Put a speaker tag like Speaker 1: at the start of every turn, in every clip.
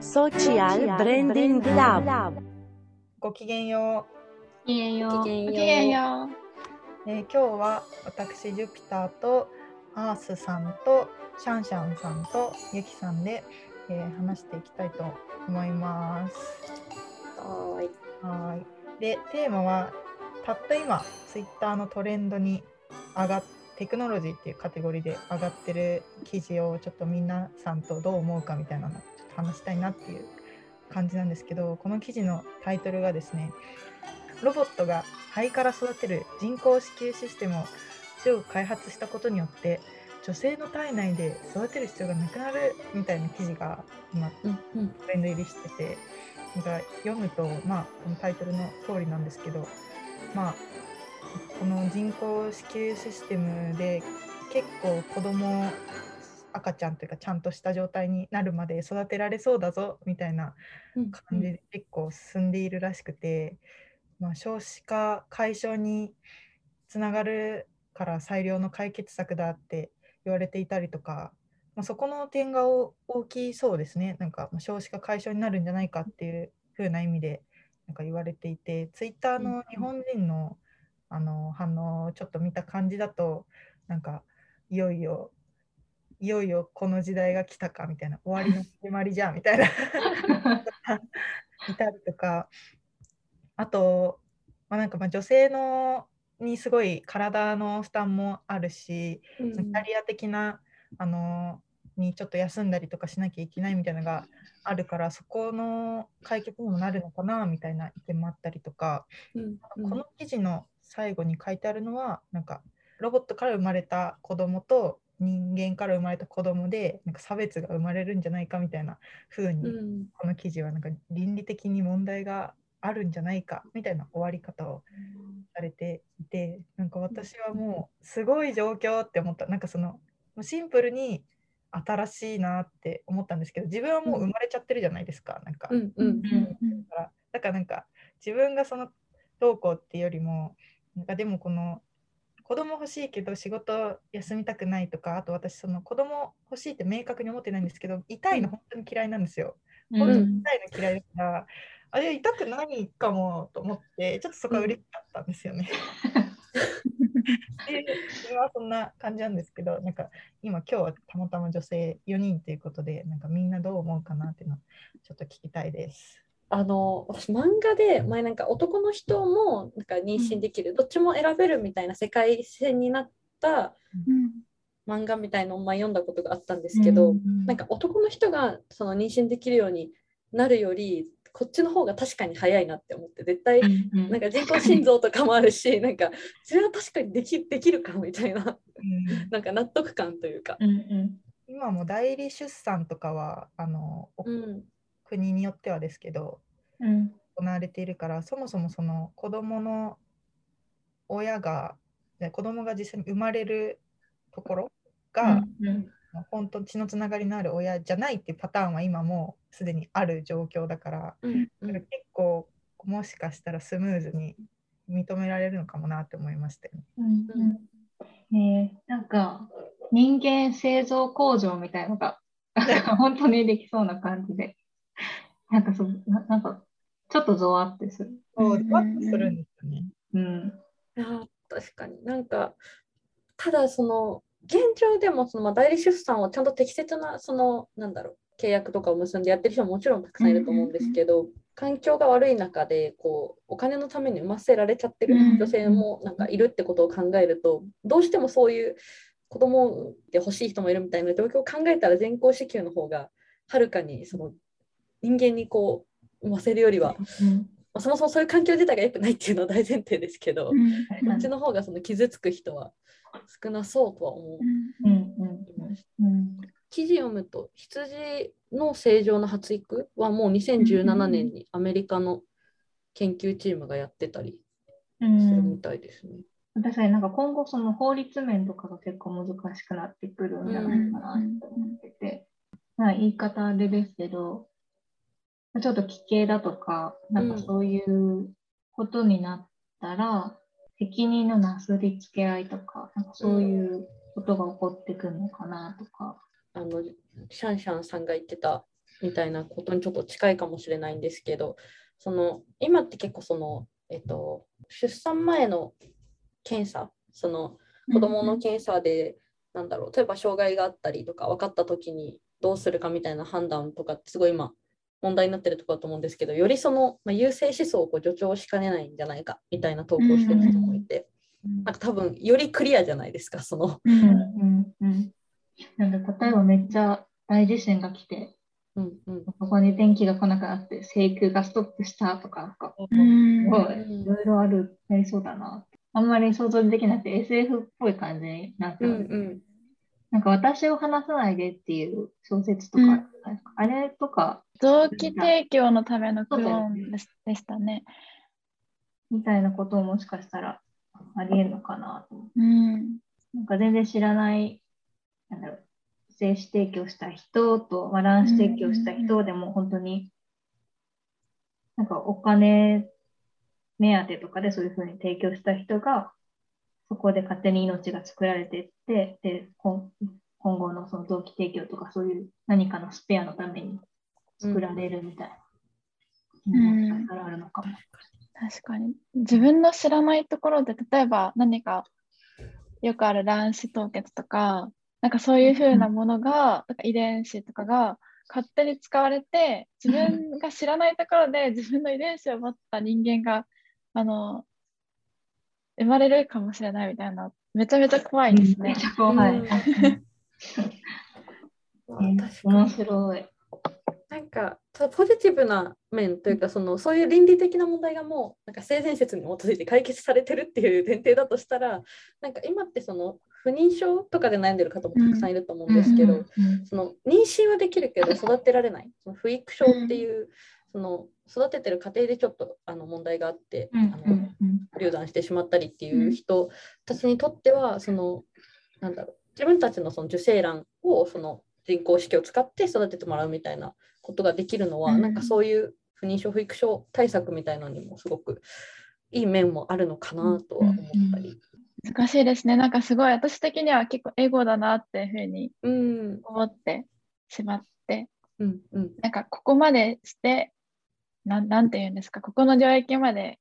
Speaker 1: Social Branding Lab
Speaker 2: ごきげんよ
Speaker 3: いえよ。
Speaker 4: ごきげんよう
Speaker 3: ごきげんよ
Speaker 2: う、えー今日は私ジュピターとアースさんとシャンシャンさんとユキさんで、えー話していきたいと思います。
Speaker 4: はーい。
Speaker 2: はーいでテーマはたった今ツイッターのトレンドに上がっテクノロジーっていうカテゴリーで上がってる記事をちょっと皆さんとどう思うかみたいなの話したいなっていう感じなんですけどこの記事のタイトルがですねロボットが肺から育てる人工子宮システムを開発したことによって女性の体内で育てる必要がなくなるみたいな記事が今。トレンド入りしててなんか読むとまあこのタイトルの通りなんですけどまあこの人工子宮システムで結構子供赤ちゃんというかちゃんとした状態になるまで育てられそうだぞみたいな
Speaker 4: うん
Speaker 2: 感じで結構進んでいるらしくて、まあ、少子化解消につながるから最良の解決策だって言われていたりとか、まあ、そこの点がお大きそうですね。なんかまあ少子化解消になるんじゃないかっていう風な意味でなんか言われていてツイッター
Speaker 4: うん。
Speaker 2: の日本人のあの反応をちょっと見た感じだとなんかいよいよいよいよこの時代が来たかみたいな終わりの始まりじゃんみたいな。いたりとか。あと、まあ、なんかまあ女性のにすごい体の負担もあるし、キャリア的なあのにちょっと休んだりとかしなきゃいけないみたいなのがあるからそこの解決にもなるのかなみたいな意見もあったりとか、
Speaker 4: うん。
Speaker 2: この記事の最後に書いてあるのはなんかロボットから生まれた子供と人間から生まれた子供でなんか差別が生まれるんじゃないかみたいな風に、
Speaker 4: うん。
Speaker 2: この記事はなんか倫理的に問題があるんじゃないかみたいな終わり方をされていてなんか私はもうすごい状況って思った。なんかそのもうシンプルに新しいなって思ったんですけど自分はもう生まれちゃってるじゃないですかなんか、
Speaker 4: うんうん。
Speaker 2: だからだからなんか自分がそのどうこうっていうよりもなんかでもこの子供欲しいけど仕事休みたくないとかあと私その子供欲しいって明確に思ってないんですけど痛いの本当に嫌いなんですよ。本当に痛いの嫌いだから、あれ痛くないかもと思ってちょっとそこは嬉しかったんですよね。で自分はそんな感じなんですけどなんか今今日はたまたま女性4人ということでなんかみんなどう思うかなっていうのをちょっと聞きたいです。
Speaker 4: あの私漫画で前なんか男の人もなんか妊娠できる、どっちも選べるみたいな世界線になった漫画みたいのを前読んだことがあったんですけど、なんか男の人がその妊娠できるようになるよりこっちの方が確かに早いなって思って絶対なんか人工心臓とかもあるしなんかそれは確かにできできるかみたいな
Speaker 2: うん。
Speaker 4: なんか納得感というか。
Speaker 2: 今も代理出産とかはあの、お
Speaker 4: うん
Speaker 2: 国によってはですけど行われているからそもそもその子供の親がね子供が実際に生まれるところが、本当血のつながりのある親じゃないっていうパターンは今もうすでにある状況だから、
Speaker 4: うん
Speaker 2: だから結構もしかしたらスムーズに認められるのかもなって思いましたよね。
Speaker 3: ねえなんか人間製造工場みたいのがなんか本当にできそうな感じでなんかそうななんかちょっとゾワってする。
Speaker 2: そう
Speaker 3: うん
Speaker 2: ふわっとするんですよね。
Speaker 3: うん
Speaker 4: いやー確かになんかただその現状でもそのまあ代理出産をちゃんと適切なそのなんだろう契約とかを結んでやってる人ももちろんたくさんいると思うんですけど、環境が悪い中でこうお金のために産ませられちゃってる女性もなんかいるってことを考えるとどうしてもそういう子供で欲しい人もいるみたいな状況を考えたら人工子宮の方がはるかにその人間にこう産ませるよりは、まあそもそもそういう環境自体が良くないっていうのは大前提ですけど、こっちの方がその傷つく人は少なそうとは思
Speaker 3: う。ん。
Speaker 4: いました。
Speaker 3: うん。
Speaker 4: 記事読むと羊の正常な発育はもう2017年にアメリカの研究チームがやってたり
Speaker 3: う
Speaker 4: する
Speaker 3: ん。
Speaker 4: みたいですね。
Speaker 3: 確かになん。か今後その法律面とかが結構難しくなってくるん。じゃないかなと思ってて、まあ言い方あれですけど、ちょっと奇形だとか、なんかそういうことになったら、責任のなすりつけ合いとか、なんかそういうことが起こってくるのかなとか。
Speaker 4: あのシャンシャンさんが言ってたみたいなことにちょっと近いかもしれないんですけどその今って結構その、えっと、出産前の検査その子どもの検査で、なんだろう例えば障害があったりとか分かった時にどうするかみたいな判断とかってすごい今問題になってるところだと思うんですけどよりその、まあ、優勢思想をこう助長しかねないんじゃないかみたいな投稿してる人もいて、なんか多分よりクリアじゃないですかその。
Speaker 3: うんうんうん、なんで例えばめっちゃ大地震が来て
Speaker 4: うんうん。
Speaker 3: ここに電気が来なくなって請求がストップしたとかなんか
Speaker 1: うん。
Speaker 3: いいろいろあるありそうだな。あんまり想像できなくて SF っぽい感じになって
Speaker 4: う。
Speaker 3: ます、
Speaker 4: んうん
Speaker 3: なんか私を話さないでっていう小説とか、
Speaker 1: うん
Speaker 3: あれとか
Speaker 1: 臓器提供のためのクローンでしたね。
Speaker 3: みたいなことをもしかしたらありえるのかなと
Speaker 1: うん。
Speaker 3: なんか全然知らない、なんだろう、精子提供した人と、まあ、卵子提供した人でも本当に、なんかお金目当てとかでそういうふうに提供した人が、そこで勝手に命が作られていって、で、今今後のその臓器提供とかそういう何かのスペアのために作られるみたいな。
Speaker 1: うん
Speaker 3: あるのかも。
Speaker 1: 確かに。自分の知らないところで、例えば何かよくある卵子凍結とか、なんかそういうふうなものが、なんか遺伝子とかが勝手に使われて、自分が知らないところで自分の遺伝子を持った人間が、あの、生まれるかもしれないみたいな、めちゃめちゃ怖いですね
Speaker 3: めっ。ちゃ怖い。
Speaker 4: うん
Speaker 3: うん
Speaker 4: 確か
Speaker 3: 面
Speaker 4: に
Speaker 3: 白い。
Speaker 4: なんかたポジティブな面というかそのそういう倫理的な問題がもうなんか性善説に基づいて解決されてるっていう前提だとしたらなんか今ってその不妊症とかで悩んでる方もたくさんいると思うんですけど、その妊娠はできるけど育てられないその不育症っていう、その育ててる過程でちょっとあの問題があって、
Speaker 3: うん
Speaker 4: あの流産してしまったりっていう人たちにとってはそのなんだろう自分たちのその受精卵をその人工子宮を使って育ててもらうみたいなことができるのは、
Speaker 3: うん。
Speaker 4: なんかそういう不妊症不育症対策みたいなのにもすごくいい面もあるのかなとは思ったり。
Speaker 1: 難しいですね。なんかすごい私的には結構エゴだなっていうふうに
Speaker 4: うん。
Speaker 1: 思ってしまって、
Speaker 4: うんうん。
Speaker 1: なんかここまでして、なんなんて言うんですか、ここの領域まで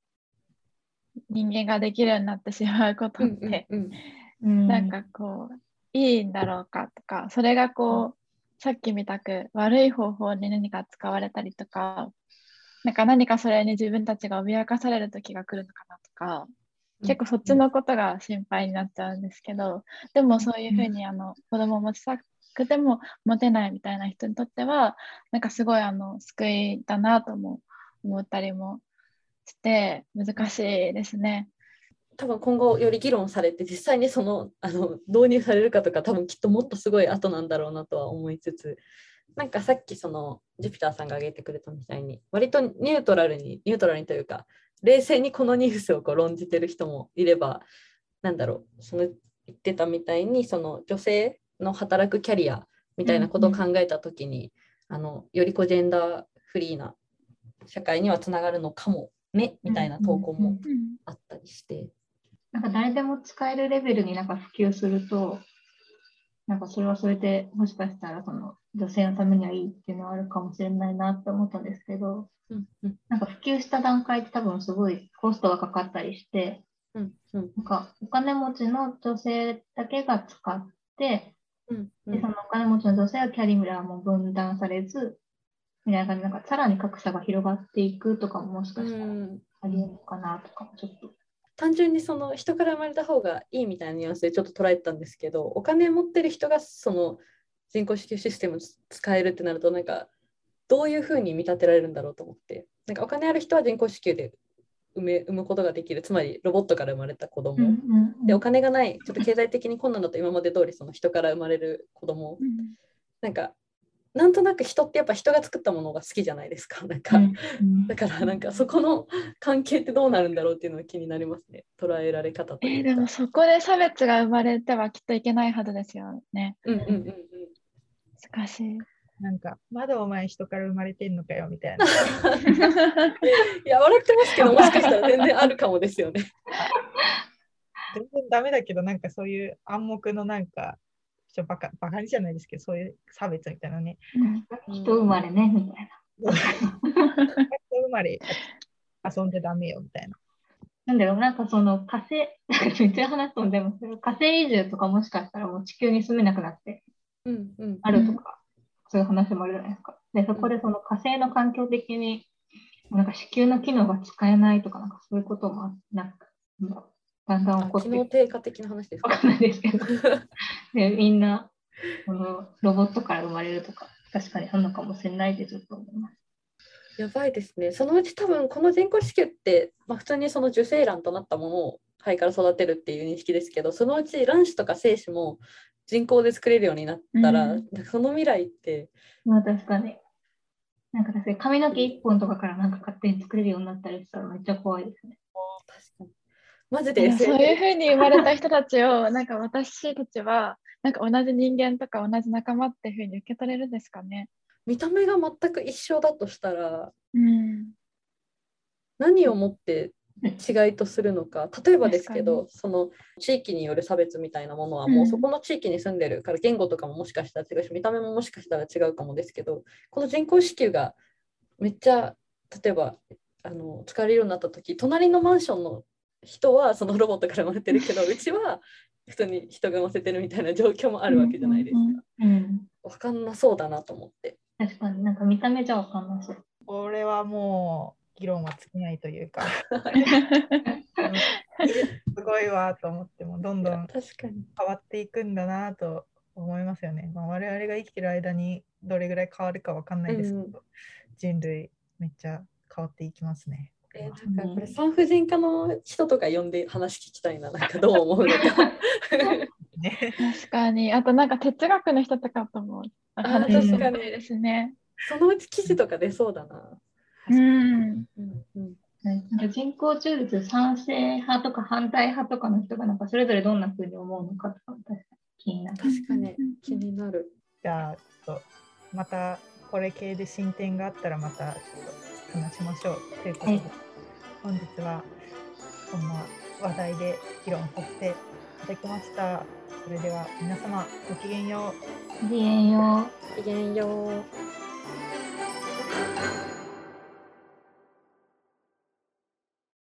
Speaker 1: 人間ができるようになってしまうこと
Speaker 4: うん
Speaker 1: って、
Speaker 4: うん
Speaker 3: うん
Speaker 1: なんかこう、いいんだろうかとか、それがこう、さっきみたく悪い方法に何か使われたりとか、なんか何かそれに自分たちが脅かされる時が来るのかなとか、結構そっちのことが心配になっちゃうんですけど、でもそういうふうにあの子供を持ちたくても持てないみたいな人にとっては、なんかすごいあの救いだなとも思ったりもして、難しいですね。
Speaker 4: 多分今後より議論されて実際にそのあの導入されるかとか多分きっともっとすごい後なんだろうなとは思いつつなんかさっきそのジュピターさんが挙げてくれたみたいに割とニュートラルにニュートラルにというか冷静にこのニュースをこう論じてる人もいればなんだろうその言ってたみたいにその女性の働くキャリアみたいなことを考えた時に、あのよりこうジェンダーフリーな社会にはつながるのかもねみたいな投稿も
Speaker 1: うん
Speaker 4: あったりして。
Speaker 3: なんか誰でも使えるレベルになんか普及すると、なんかそれはそれでもしかしたらその女性のためにはいいっていうのはあるかもしれないなって思ったんですけど、
Speaker 4: うんうん。
Speaker 3: なんか普及した段階って多分すごいコストがかかったりして、
Speaker 4: うんうん。
Speaker 3: なんかお金持ちの女性だけが使って、
Speaker 4: うんう
Speaker 3: でそのお金持ちの女性はキャリブラーも分断されず、みたいな感じで、なんかさらに格差が広がっていくとかももしかしたら
Speaker 4: ん。
Speaker 3: ありえるのかなとかもちょっと。
Speaker 4: 単純にその人から生まれた方がいいみたいなニュアンスでちょっと捉えてたんですけどお金持ってる人がその人工支給システム使えるってなるとなんかどういうふうに見立てられるんだろうと思って。なんかお金ある人は人工支給で産め産むことができる。つまりロボットから生まれた子供、でお金がないちょっと経済的に困難だと今まで通りその人から生まれる子供。
Speaker 1: うん。
Speaker 4: なんかなんとなく人ってやっぱ人が作ったものが好きじゃないですか なんか、だからなんかそこの関係ってどうなるんだろうっていうのが気になりますね捉えられ方と。
Speaker 1: えーでもそこで差別が生まれてはきっといけないはずですよね。
Speaker 4: うんうんうんうん
Speaker 1: 難しい。
Speaker 2: なんか、まだお前人から生まれてんのかよみたいな。
Speaker 4: いや笑ってますけどもしかしたら全然あるかもですよね。
Speaker 2: 全然ダメだけど、なんかそういう暗黙のなんか、ちょバカバカにじゃないですけど、そういう差別みたいなね。
Speaker 3: 人生まれね、みたいな。
Speaker 2: 人生まれ遊んでダメよみたいな。
Speaker 3: なんだろう、なんかその火星、めっちゃ話すとでも、火星移住とかもしかしたらもう地球に住めなくなって
Speaker 4: うんうん
Speaker 3: あるとか、そういう話もあるじゃないですか。で、そこでその火星の環境的に、なんか子宮の機能が使えないとか、なんかそういうこともなんか、だんだん起こって
Speaker 4: 機能低下的な話ですか？
Speaker 3: わかんないですけど、で みんなこのロボットから生まれるとか、確かにあるのかもしれないでちょっと思います。
Speaker 4: やばいですね。そのうち多分この人工子宮って、まあ、普通にその受精卵となったものを肺から育てるっていう認識ですけど、そのうち卵子とか精子も人工で作れるようになったら、
Speaker 1: うん
Speaker 4: その未来って、
Speaker 3: まあ確かに。なんか確かに髪の毛一本とかからなんか勝手に作れるようになったりしたらめっちゃ怖いですね。
Speaker 4: 確かに。マジで
Speaker 1: そういうふうに生まれた人たちを なんか私たちはなんか同じ人間とか同じ仲間っていうふうに受け取れるんですかね。
Speaker 4: 見た目が全く一緒だとしたら、
Speaker 1: うん、
Speaker 4: 何をもって違いとするのか。例えばですけ
Speaker 1: 確
Speaker 4: どその地域による差別みたいなものはもううんそこの地域に住んでるから言語とかももしかしたら違うし見た目ももしかしたら違うかもですけどこの人工子宮がめっちゃ例えばあの使えるようになった時隣のマンションの人はそのロボットから生まれてるけど うちは普通に人が乗せてるみたいな状況もあるわけじゃないですか。
Speaker 1: うんうん
Speaker 3: うん。
Speaker 4: 分かんなそうだなと思って。
Speaker 3: 確かになんか見た目じゃわかんないそう。
Speaker 2: これはもう議論は尽きないというか、すごいわと思ってもどんどん
Speaker 4: 確かに
Speaker 2: 変わっていくんだなと思いますよね。まあ、我々が生きてる間にどれぐらい変わるかわかんないですけど、
Speaker 4: うん
Speaker 2: 人類めっちゃ変わっていきますね。
Speaker 4: えーなんかこれ産婦人科の人とか呼んで話聞きたいな、なんかどう思うのか。
Speaker 2: ね
Speaker 1: 確かに。あとなんか哲学の人とかとも話して
Speaker 3: 確か
Speaker 1: みたいですね。
Speaker 4: そのうち記事とか出そうだな。
Speaker 1: うん。
Speaker 4: うんうん、
Speaker 3: なんか人工中絶賛成派とか反対派とかの人がなんかそれぞれどんな風に思うのかとかも確かに気になる。
Speaker 4: 確かに気になる。
Speaker 2: じゃあちょっとまたこれ系で進展があったらまたちょっと話しましょうということで、
Speaker 3: はい
Speaker 2: 本日はこんな話題で議論させていただきました。それでは皆様ごきげんよう。
Speaker 3: ごきげんよう。
Speaker 4: ごきげんよう。